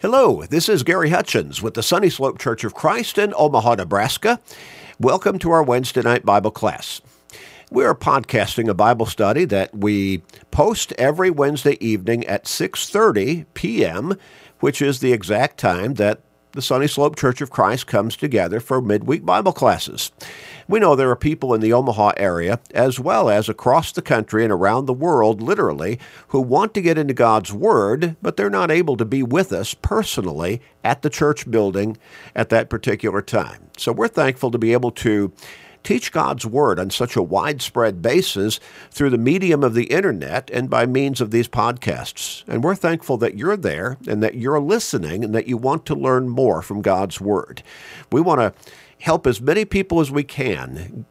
Hello, this is Gary Hutchins with the Sunny Slope Church of Christ in Omaha, Nebraska. Welcome to our Wednesday night Bible class. We are podcasting a Bible study that we post every Wednesday evening at 6:30 p.m., which is the exact time that the Sunny Slope Church of Christ comes together for midweek Bible classes. We know there are people in the Omaha area, as well as across the country and around the world, literally, who want to get into God's Word, but they're not able to be with us personally at the church building at that particular time. So we're thankful to be able to teach God's Word on such a widespread basis through the medium of the internet and by means of these podcasts. And we're thankful that you're there and that you're listening and that you want to learn more from God's Word. We want to help as many people as we can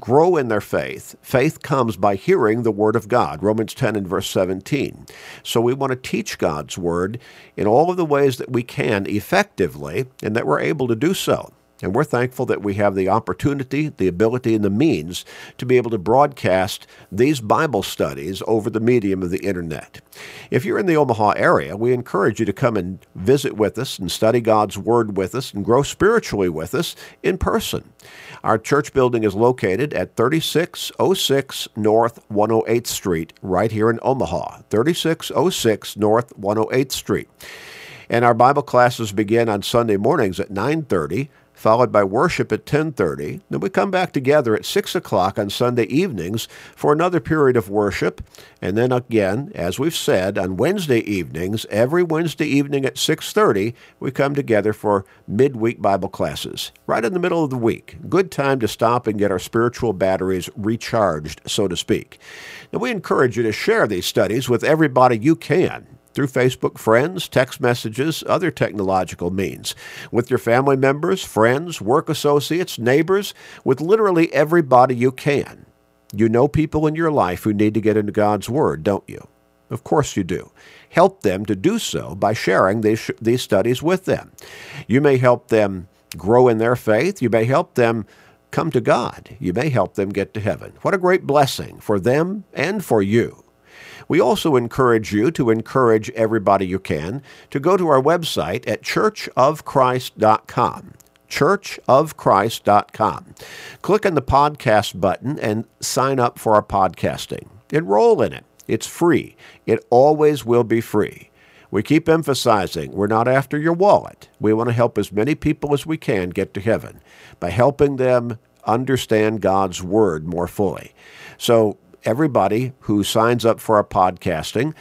grow in their faith. Faith comes by hearing the Word of God, Romans 10 and verse 17. So we want to teach God's Word in all of the ways that we can effectively and that we're able to do so. And we're thankful that we have the opportunity, the ability, and the means to be able to broadcast these Bible studies over the medium of the internet. If you're in the Omaha area, we encourage you to come and visit with us and study God's Word with us and grow spiritually with us in person. Our church building is located at 3606 North 108th Street, right here in Omaha. 3606 North 108th Street. And our Bible classes begin on Sunday mornings at 930 followed by worship at 10.30. Then we come back together at 6 o'clock on Sunday evenings for another period of worship. And then again, as we've said, on Wednesday evenings, every Wednesday evening at 6.30, we come together for midweek Bible classes, right in the middle of the week. Good time to stop and get our spiritual batteries recharged, so to speak. Now, we encourage you to share these studies with everybody you can through Facebook friends, text messages, other technological means, with your family members, friends, work associates, neighbors, with literally everybody you can. You know people in your life who need to get into God's Word, don't you? Of course you do. Help them to do so by sharing these, these studies with them. You may help them grow in their faith. You may help them come to God. You may help them get to heaven. What a great blessing for them and for you. We also encourage you to encourage everybody you can to go to our website at churchofchrist.com churchofchrist.com. Click on the podcast button and sign up for our podcasting. Enroll in it. It's free. It always will be free. We keep emphasizing we're not after your wallet. We want to help as many people as we can get to heaven by helping them understand God's Word more fully. So everybody who signs up for our podcasting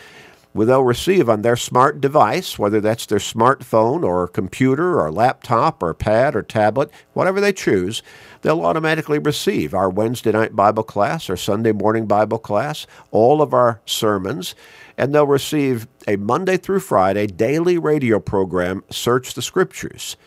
they'll receive on their smart device, whether that's their smartphone or computer or laptop or pad or tablet, whatever they choose, they'll automatically receive our Wednesday night Bible class or Sunday morning Bible class, all of our sermons, and they'll receive a Monday through Friday daily radio program, Search the Scriptures.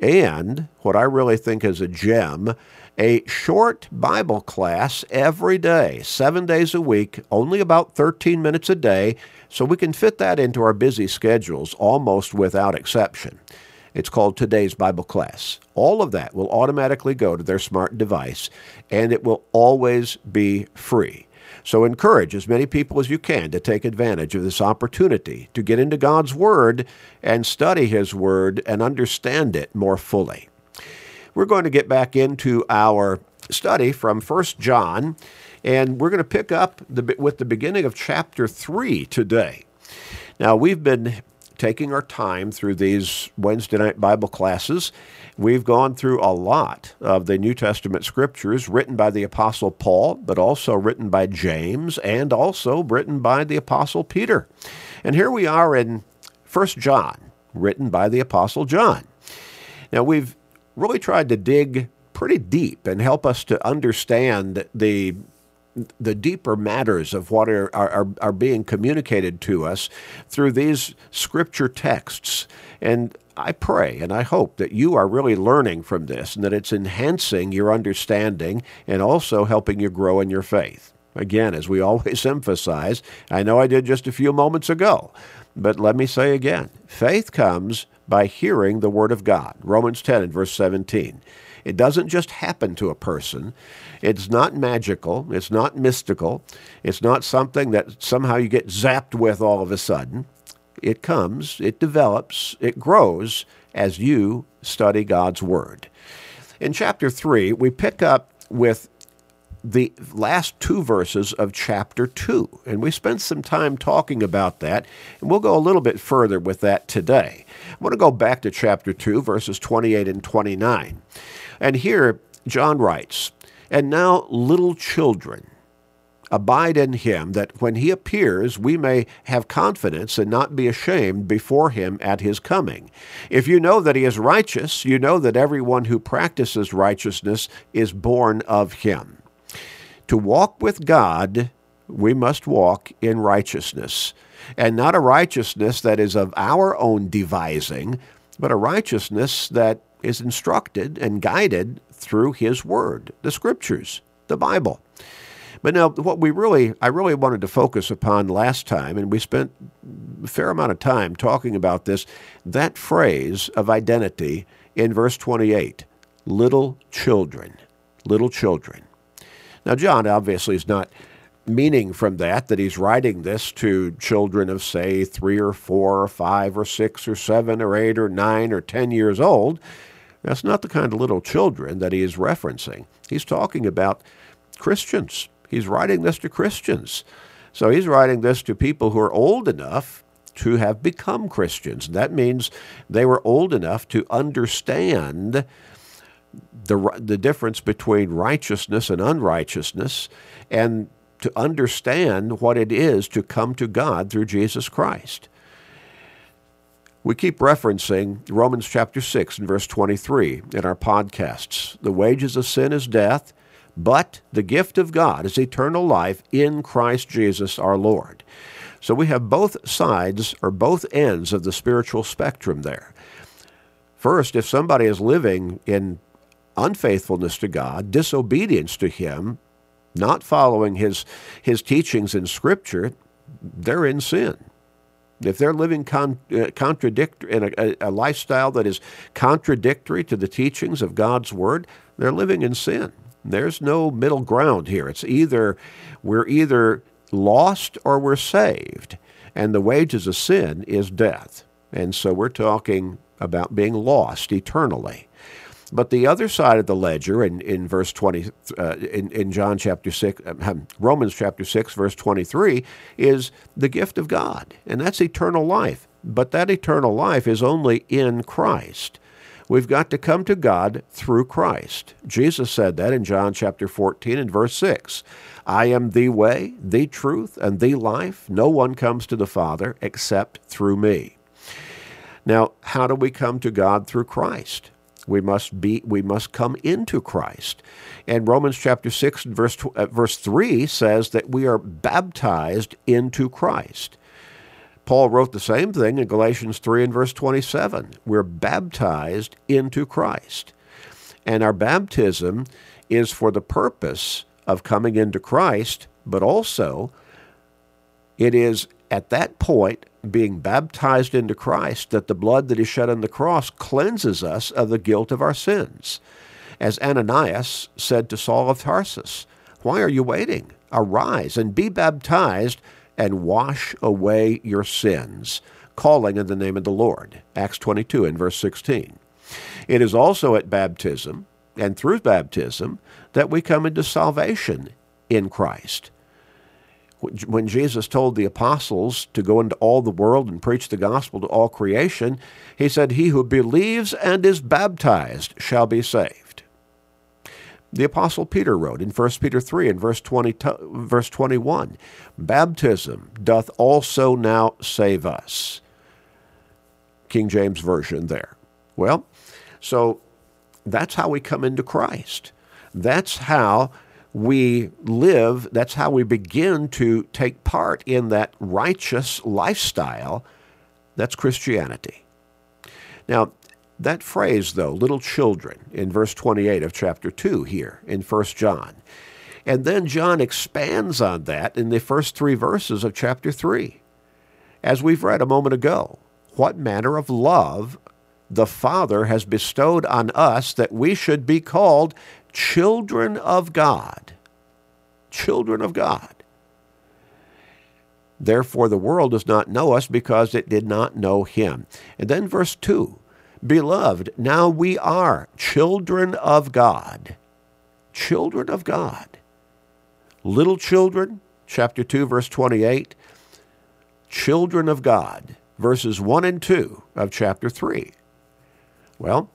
And what I really think is a gem a short Bible class every day, seven days a week, only about 13 minutes a day, so we can fit that into our busy schedules almost without exception. It's called Today's Bible Class. All of that will automatically go to their smart device, and it will always be free. So encourage as many people as you can to take advantage of this opportunity to get into God's Word and study His Word and understand it more fully. We're going to get back into our study from 1 John, and we're going to pick up the, with the beginning of chapter 3 today. Now, we've been taking our time through these Wednesday night Bible classes. We've gone through a lot of the New Testament scriptures written by the Apostle Paul, but also written by James and also written by the Apostle Peter. And here we are in 1 John, written by the Apostle John. Now, we've really tried to dig pretty deep and help us to understand the the deeper matters of what are, are, are being communicated to us through these scripture texts. And I pray and I hope that you are really learning from this and that it's enhancing your understanding and also helping you grow in your faith. Again, as we always emphasize, I know I did just a few moments ago, but let me say again faith comes by hearing the Word of God. Romans 10 and verse 17. It doesn't just happen to a person. It's not magical. It's not mystical. It's not something that somehow you get zapped with all of a sudden. It comes, it develops, it grows as you study God's Word. In chapter 3, we pick up with the last two verses of chapter 2. And we spent some time talking about that, and we'll go a little bit further with that today. I want to go back to chapter 2, verses 28 and 29. And here, John writes, And now, little children, abide in him, that when he appears, we may have confidence and not be ashamed before him at his coming. If you know that he is righteous, you know that everyone who practices righteousness is born of him. To walk with God, we must walk in righteousness, and not a righteousness that is of our own devising, but a righteousness that is instructed and guided through His Word, the Scriptures, the Bible. But now, what we really, I really wanted to focus upon last time, and we spent a fair amount of time talking about this, that phrase of identity in verse 28 little children, little children. Now, John obviously is not meaning from that that he's writing this to children of, say, three or four or five or six or seven or eight or nine or ten years old. That's not the kind of little children that he is referencing. He's talking about Christians. He's writing this to Christians. So he's writing this to people who are old enough to have become Christians. That means they were old enough to understand the, the difference between righteousness and unrighteousness and to understand what it is to come to God through Jesus Christ. We keep referencing Romans chapter 6 and verse 23 in our podcasts. The wages of sin is death, but the gift of God is eternal life in Christ Jesus our Lord. So we have both sides or both ends of the spiritual spectrum there. First, if somebody is living in unfaithfulness to God, disobedience to Him, not following His, his teachings in Scripture, they're in sin. If they're living con, uh, contradict in a, a lifestyle that is contradictory to the teachings of God's Word, they're living in sin. There's no middle ground here. It's either we're either lost or we're saved, and the wages of sin is death. And so we're talking about being lost eternally. But the other side of the ledger in, in verse 20, uh, in, in John chapter 6, uh, Romans chapter 6, verse 23, is the gift of God, and that's eternal life. But that eternal life is only in Christ. We've got to come to God through Christ. Jesus said that in John chapter 14 and verse 6. I am the way, the truth, and the life. No one comes to the Father except through me. Now, how do we come to God through Christ? We must be we must come into Christ. And Romans chapter 6 verse uh, verse 3 says that we are baptized into Christ. Paul wrote the same thing in Galatians 3 and verse 27. We're baptized into Christ. And our baptism is for the purpose of coming into Christ, but also it is at that point being baptized into Christ, that the blood that is shed on the cross cleanses us of the guilt of our sins. As Ananias said to Saul of Tarsus, Why are you waiting? Arise and be baptized and wash away your sins, calling in the name of the Lord. Acts 22 and verse 16. It is also at baptism and through baptism that we come into salvation in Christ when Jesus told the apostles to go into all the world and preach the gospel to all creation, he said, He who believes and is baptized shall be saved. The apostle Peter wrote in 1 Peter 3 and verse 20, verse 21, Baptism doth also now save us. King James Version there. Well, so that's how we come into Christ. That's how we live, that's how we begin to take part in that righteous lifestyle that's Christianity. Now, that phrase, though, little children, in verse 28 of chapter 2 here in 1 John. And then John expands on that in the first three verses of chapter 3. As we've read a moment ago, what manner of love the Father has bestowed on us that we should be called children of God. Children of God. Therefore, the world does not know us because it did not know him. And then verse 2 Beloved, now we are children of God. Children of God. Little children, chapter 2, verse 28. Children of God, verses 1 and 2 of chapter 3. Well,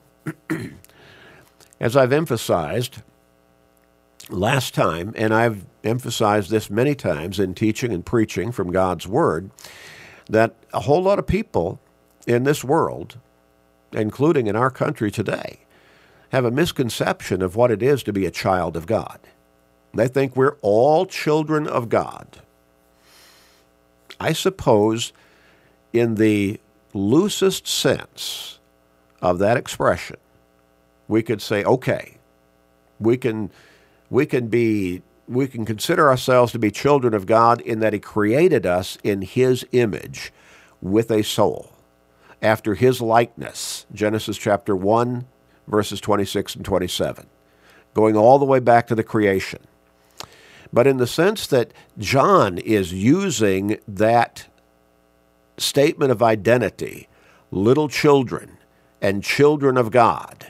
as I've emphasized last time, and I've emphasized this many times in teaching and preaching from God's Word, that a whole lot of people in this world including in our country today, have a misconception of what it is to be a child of God. They think we're all children of God. I suppose, in the loosest sense of that expression, we could say, okay, we can, we can be we can consider ourselves to be children of God in that He created us in His image with a soul after his likeness. Genesis chapter 1, verses 26 and 27, going all the way back to the creation. But in the sense that John is using that statement of identity, little children and children of God,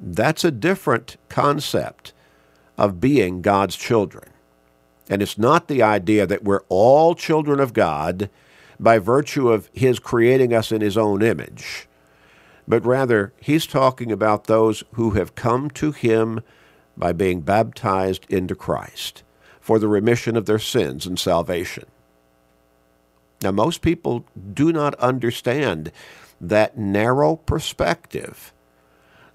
that's a different concept of being God's children. And it's not the idea that we're all children of God by virtue of his creating us in his own image, but rather he's talking about those who have come to him by being baptized into Christ for the remission of their sins and salvation. Now, most people do not understand that narrow perspective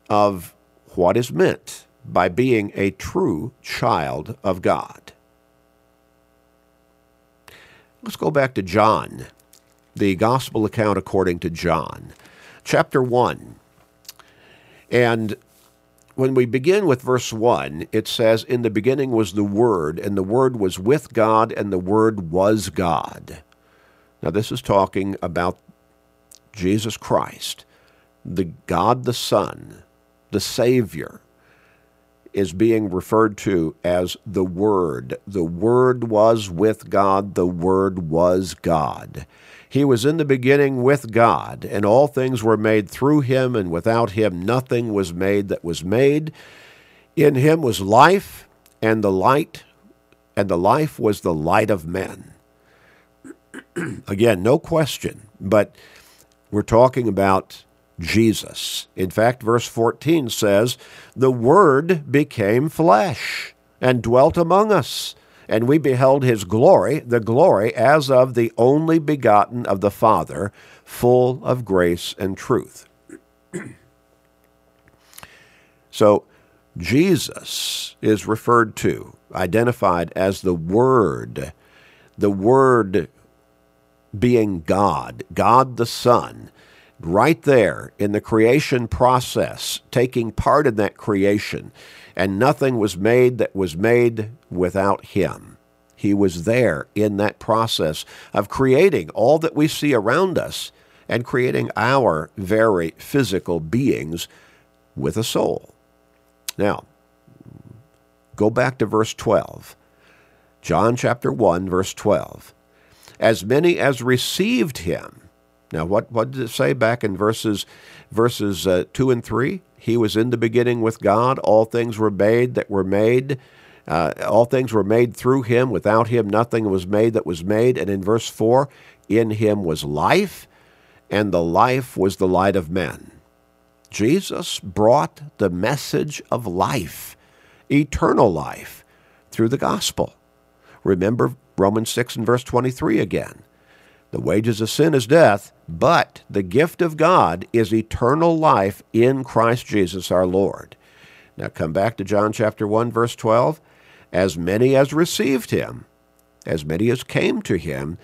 of what is meant by being a true child of God. Let's go back to John the gospel account according to John, chapter 1. And when we begin with verse 1, it says, In the beginning was the Word, and the Word was with God, and the Word was God. Now, this is talking about Jesus Christ, the God the Son, the Savior, is being referred to as the Word. The Word was with God, the Word was God. He was in the beginning with God, and all things were made through him, and without him nothing was made that was made. In him was life, and the light, and the life was the light of men. Again, no question, but we're talking about Jesus. In fact, verse 14 says, The Word became flesh and dwelt among us and we beheld his glory, the glory as of the only begotten of the Father, full of grace and truth. so, Jesus is referred to, identified as the Word, the Word being God, God the Son, right there in the creation process, taking part in that creation and nothing was made that was made without him. He was there in that process of creating all that we see around us and creating our very physical beings with a soul. Now, go back to verse 12. John chapter 1, verse 12. As many as received him. Now, what, what did it say back in verses, verses uh, 2 and 3? He was in the beginning with God. All things were made that were made. Uh, all things were made through him. Without him, nothing was made that was made. And in verse 4, in him was life, and the life was the light of men. Jesus brought the message of life, eternal life, through the gospel. Remember Romans 6 and verse 23 again. The wages of sin is death, but the gift of God is eternal life in Christ Jesus our Lord. Now come back to John chapter 1 verse 12. As many as received him, as many as came to him,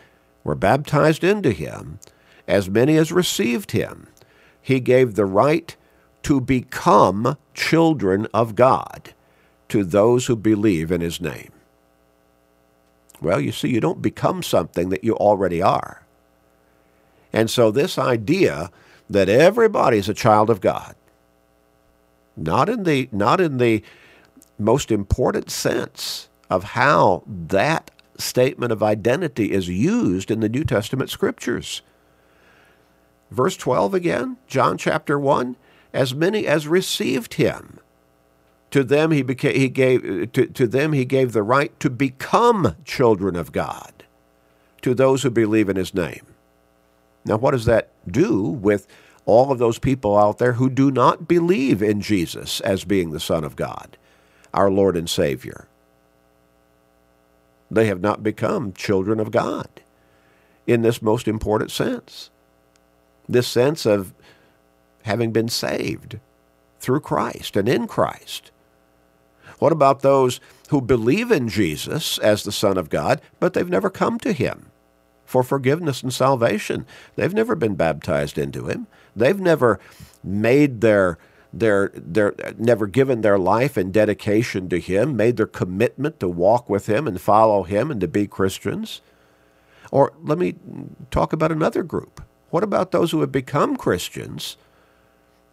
were baptized into him, as many as received him, he gave the right to become children of God to those who believe in his name. Well, you see, you don't become something that you already are. And so, this idea that everybody's a child of God, not in the, not in the most important sense of how that statement of identity is used in the New Testament scriptures. Verse 12 again, John chapter 1 as many as received him. To them he, became, he gave to, to them he gave the right to become children of God, to those who believe in his name. Now, what does that do with all of those people out there who do not believe in Jesus as being the Son of God, our Lord and Savior? They have not become children of God in this most important sense. This sense of having been saved through Christ and in Christ. What about those who believe in Jesus as the Son of God, but they've never come to Him for forgiveness and salvation? They've never been baptized into Him. They've never made their their, their, never given their life in dedication to Him, made their commitment to walk with Him and follow Him and to be Christians. Or let me talk about another group. What about those who have become Christians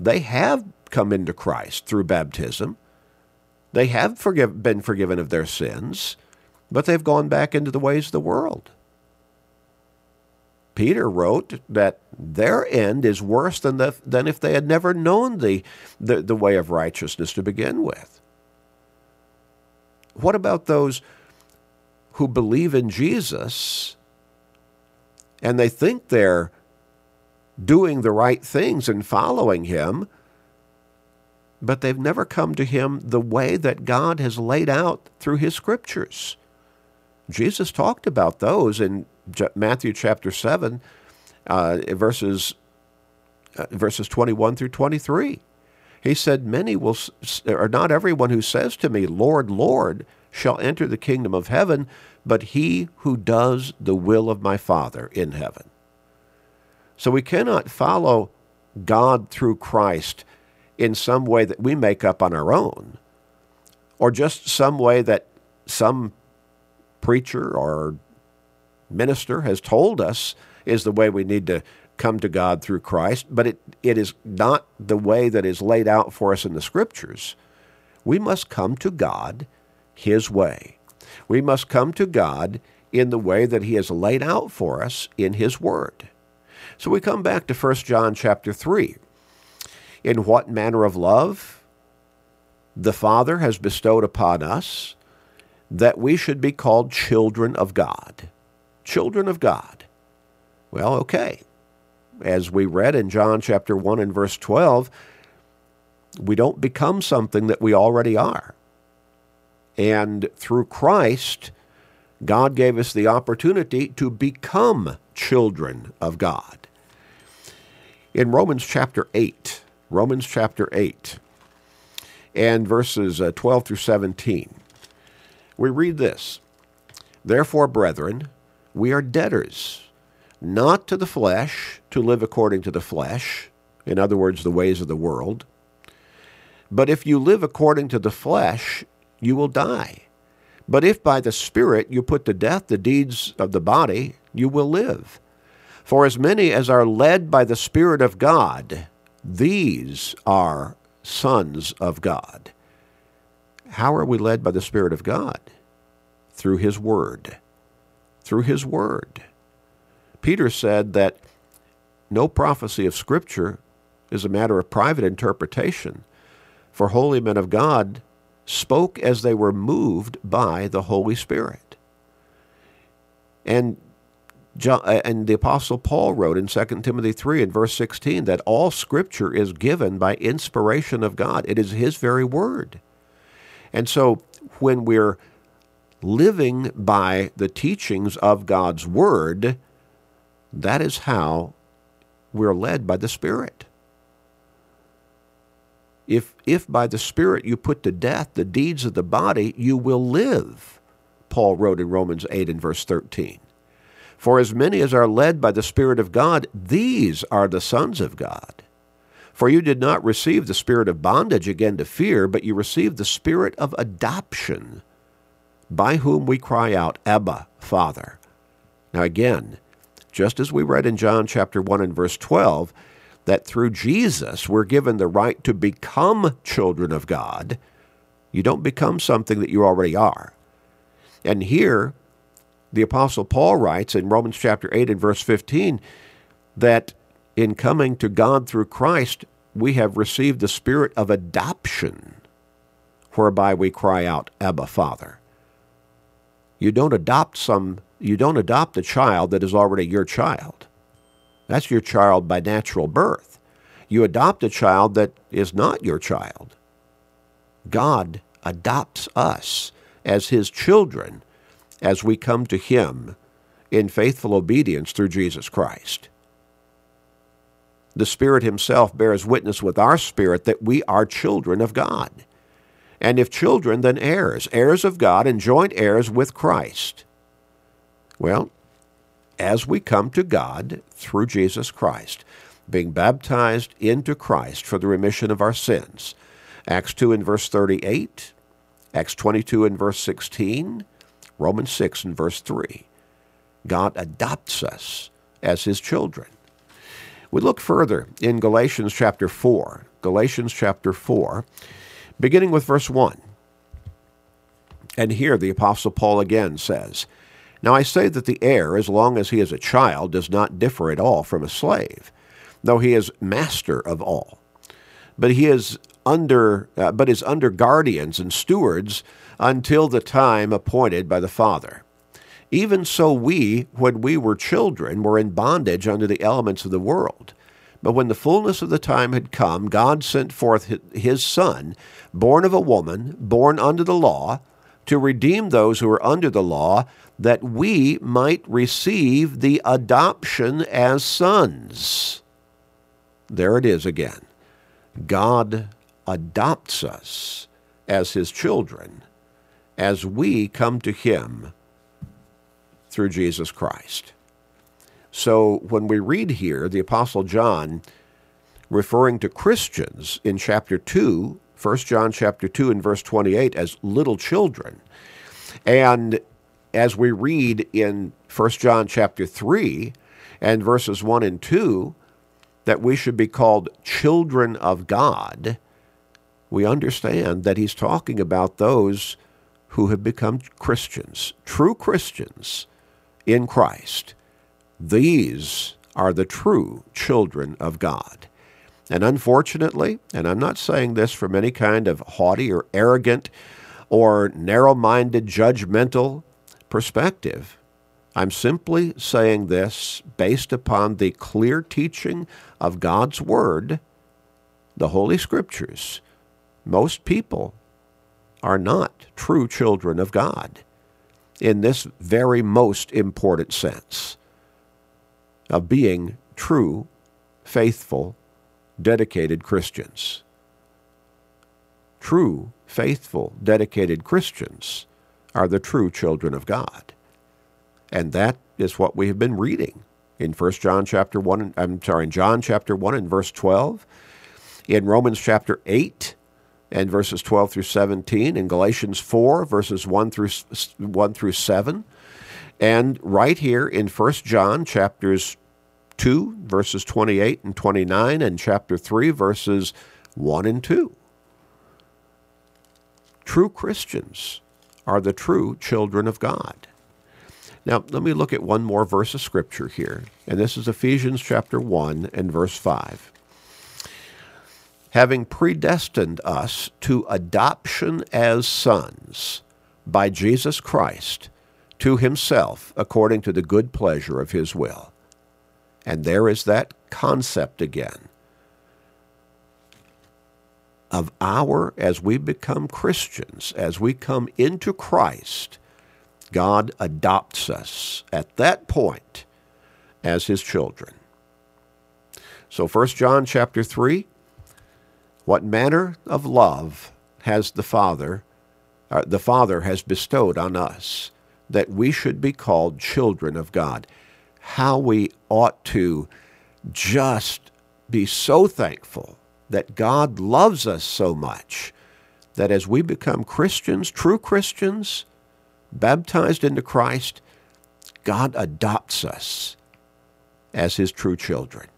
they have come into Christ through baptism. They have forgive, been forgiven of their sins, but they've gone back into the ways of the world. Peter wrote that their end is worse than, the, than if they had never known the, the, the way of righteousness to begin with. What about those who believe in Jesus and they think they're doing the right things and following Him, but they've never come to Him the way that God has laid out through His Scriptures. Jesus talked about those in Matthew chapter 7, uh, verses, uh, verses 21 through 23. He said, Many will, or not everyone who says to me, Lord, Lord, shall enter the kingdom of heaven, but he who does the will of my Father in heaven. So we cannot follow God through Christ in some way that we make up on our own, or just some way that some preacher or minister has told us is the way we need to come to God through Christ, but it, it is not the way that is laid out for us in the Scriptures. We must come to God His way. We must come to God in the way that He has laid out for us in His Word. So we come back to 1 John chapter 3. In what manner of love the Father has bestowed upon us that we should be called children of God. Children of God. Well, okay. As we read in John chapter 1 and verse 12, we don't become something that we already are. And through Christ, God gave us the opportunity to become children of God in Romans chapter 8. Romans chapter 8 and verses uh, 12 through 17. We read this Therefore, brethren, we are debtors, not to the flesh, to live according to the flesh, in other words, the ways of the world. But if you live according to the flesh, you will die. But if by the Spirit you put to death the deeds of the body, you will live. For as many as are led by the Spirit of God, these are sons of God. How are we led by the Spirit of God? Through His Word. Through His Word. Peter said that no prophecy of Scripture is a matter of private interpretation, for holy men of God spoke as they were moved by the Holy Spirit. And John, uh, and the Apostle Paul wrote in 2 Timothy 3 and verse 16 that all Scripture is given by inspiration of God. It is His very word. And so when we're living by the teachings of God's word, that is how we're led by the Spirit. If, if by the Spirit you put to death the deeds of the body, you will live, Paul wrote in Romans 8 and verse 13. For as many as are led by the Spirit of God, these are the sons of God. For you did not receive the spirit of bondage again to fear, but you received the spirit of adoption, by whom we cry out, Abba, Father. Now again, just as we read in John chapter 1 and verse 12, that through Jesus we're given the right to become children of God, you don't become something that you already are. And here, The Apostle Paul writes in Romans chapter 8 and verse 15 that in coming to God through Christ, we have received the spirit of adoption, whereby we cry out, Abba, Father. You don't adopt some you don't adopt a child that is already your child. That's your child by natural birth. You adopt a child that is not your child. God adopts us as his children as we come to him in faithful obedience through Jesus Christ. The Spirit himself bears witness with our spirit that we are children of God. And if children, then heirs, heirs of God and joint heirs with Christ. Well, as we come to God through Jesus Christ, being baptized into Christ for the remission of our sins. Acts 2 and verse 38, Acts 22 and verse 16, Romans 6 and verse 3. God adopts us as his children. We look further in Galatians chapter 4. Galatians chapter 4, beginning with verse 1. And here the Apostle Paul again says, now I say that the heir, as long as he is a child, does not differ at all from a slave, though he is master of all. But he is under, uh, but is under guardians and stewards until the time appointed by the Father. Even so, we, when we were children, were in bondage under the elements of the world. But when the fullness of the time had come, God sent forth his Son, born of a woman, born under the law, to redeem those who were under the law, that we might receive the adoption as sons. There it is again. God adopts us as his children as we come to him through Jesus Christ. So when we read here, the Apostle John referring to Christians in chapter 2, 1 John chapter 2 and verse 28 as little children. And as we read in 1 John chapter 3 and verses 1 and 2 that we should be called children of God, we understand that he's talking about those who have become Christians, true Christians in Christ. These are the true children of God. And unfortunately, and I'm not saying this from any kind of haughty or arrogant or narrow minded, judgmental perspective. I'm simply saying this based upon the clear teaching of God's Word, the Holy Scriptures. Most people are not true children of God in this very most important sense of being true, faithful, dedicated Christians. True, faithful, dedicated Christians are the true children of God. And that is what we have been reading in 1 John chapter 1 I'm sorry, in John chapter 1 and verse 12, in Romans chapter 8 and verses 12 through 17, in Galatians 4 verses 1 through 1 through 7, and right here in 1 John chapters 2 verses 28 and 29 and chapter 3 verses 1 and 2. True Christians are the true children of God. Now, let me look at one more verse of Scripture here, and this is Ephesians chapter 1 and verse 5. Having predestined us to adoption as sons by Jesus Christ to himself according to the good pleasure of his will. And there is that concept again of our, as we become Christians, as we come into Christ, God adopts us at that point as his children. So 1 John chapter 3, what manner of love has the Father, uh, the Father has bestowed on us that we should be called children of God. How we ought to just be so thankful that God loves us so much that as we become Christians, true Christians, baptized into Christ, God adopts us as his true children.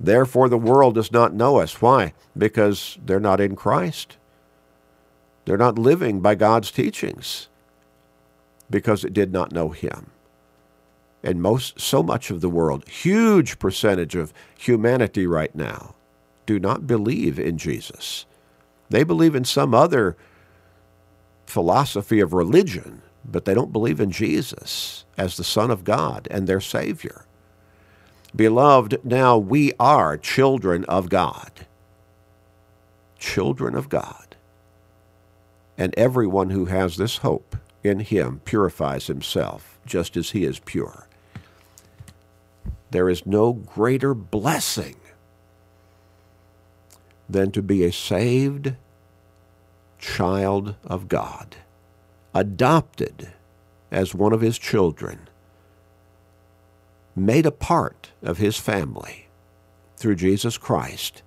Therefore, the world does not know us. Why? Because they're not in Christ. They're not living by God's teachings. because it did not know him. And most so much of the world, huge percentage of humanity right now, do not believe in Jesus. They believe in some other philosophy of religion, but they don't believe in Jesus as the Son of God and their Savior. Beloved, now we are children of God. Children of God. And everyone who has this hope in him purifies himself just as he is pure. There is no greater blessing than to be a saved child of God, adopted as one of his children, made a part of his family through Jesus Christ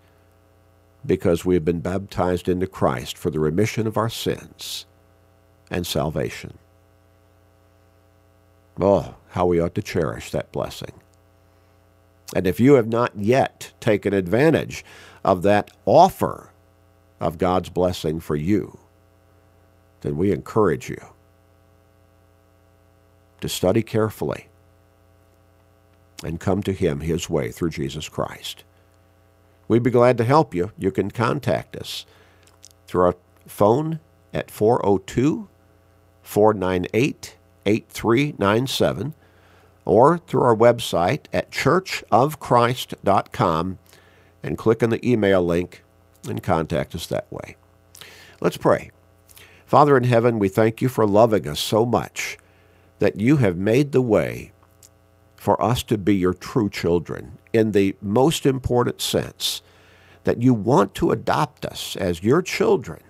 because we have been baptized into Christ for the remission of our sins and salvation. Oh, how we ought to cherish that blessing. And if you have not yet taken advantage of that offer of God's blessing for you, then we encourage you to study carefully and come to Him His way through Jesus Christ. We'd be glad to help you. You can contact us through our phone at 402 498 8397 or through our website at churchofchrist.com and click on the email link and contact us that way. Let's pray. Father in heaven, we thank you for loving us so much that you have made the way for us to be your true children in the most important sense, that you want to adopt us as your children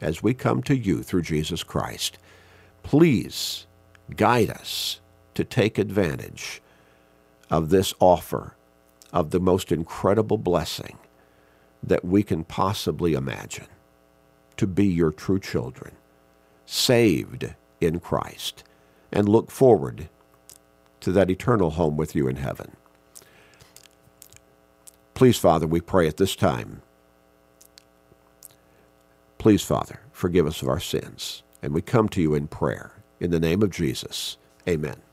as we come to you through Jesus Christ. Please guide us to take advantage of this offer of the most incredible blessing that we can possibly imagine to be your true children, saved in Christ, and look forward to that eternal home with you in heaven. Please, Father, we pray at this time. Please, Father, forgive us of our sins. And we come to you in prayer. In the name of Jesus, amen.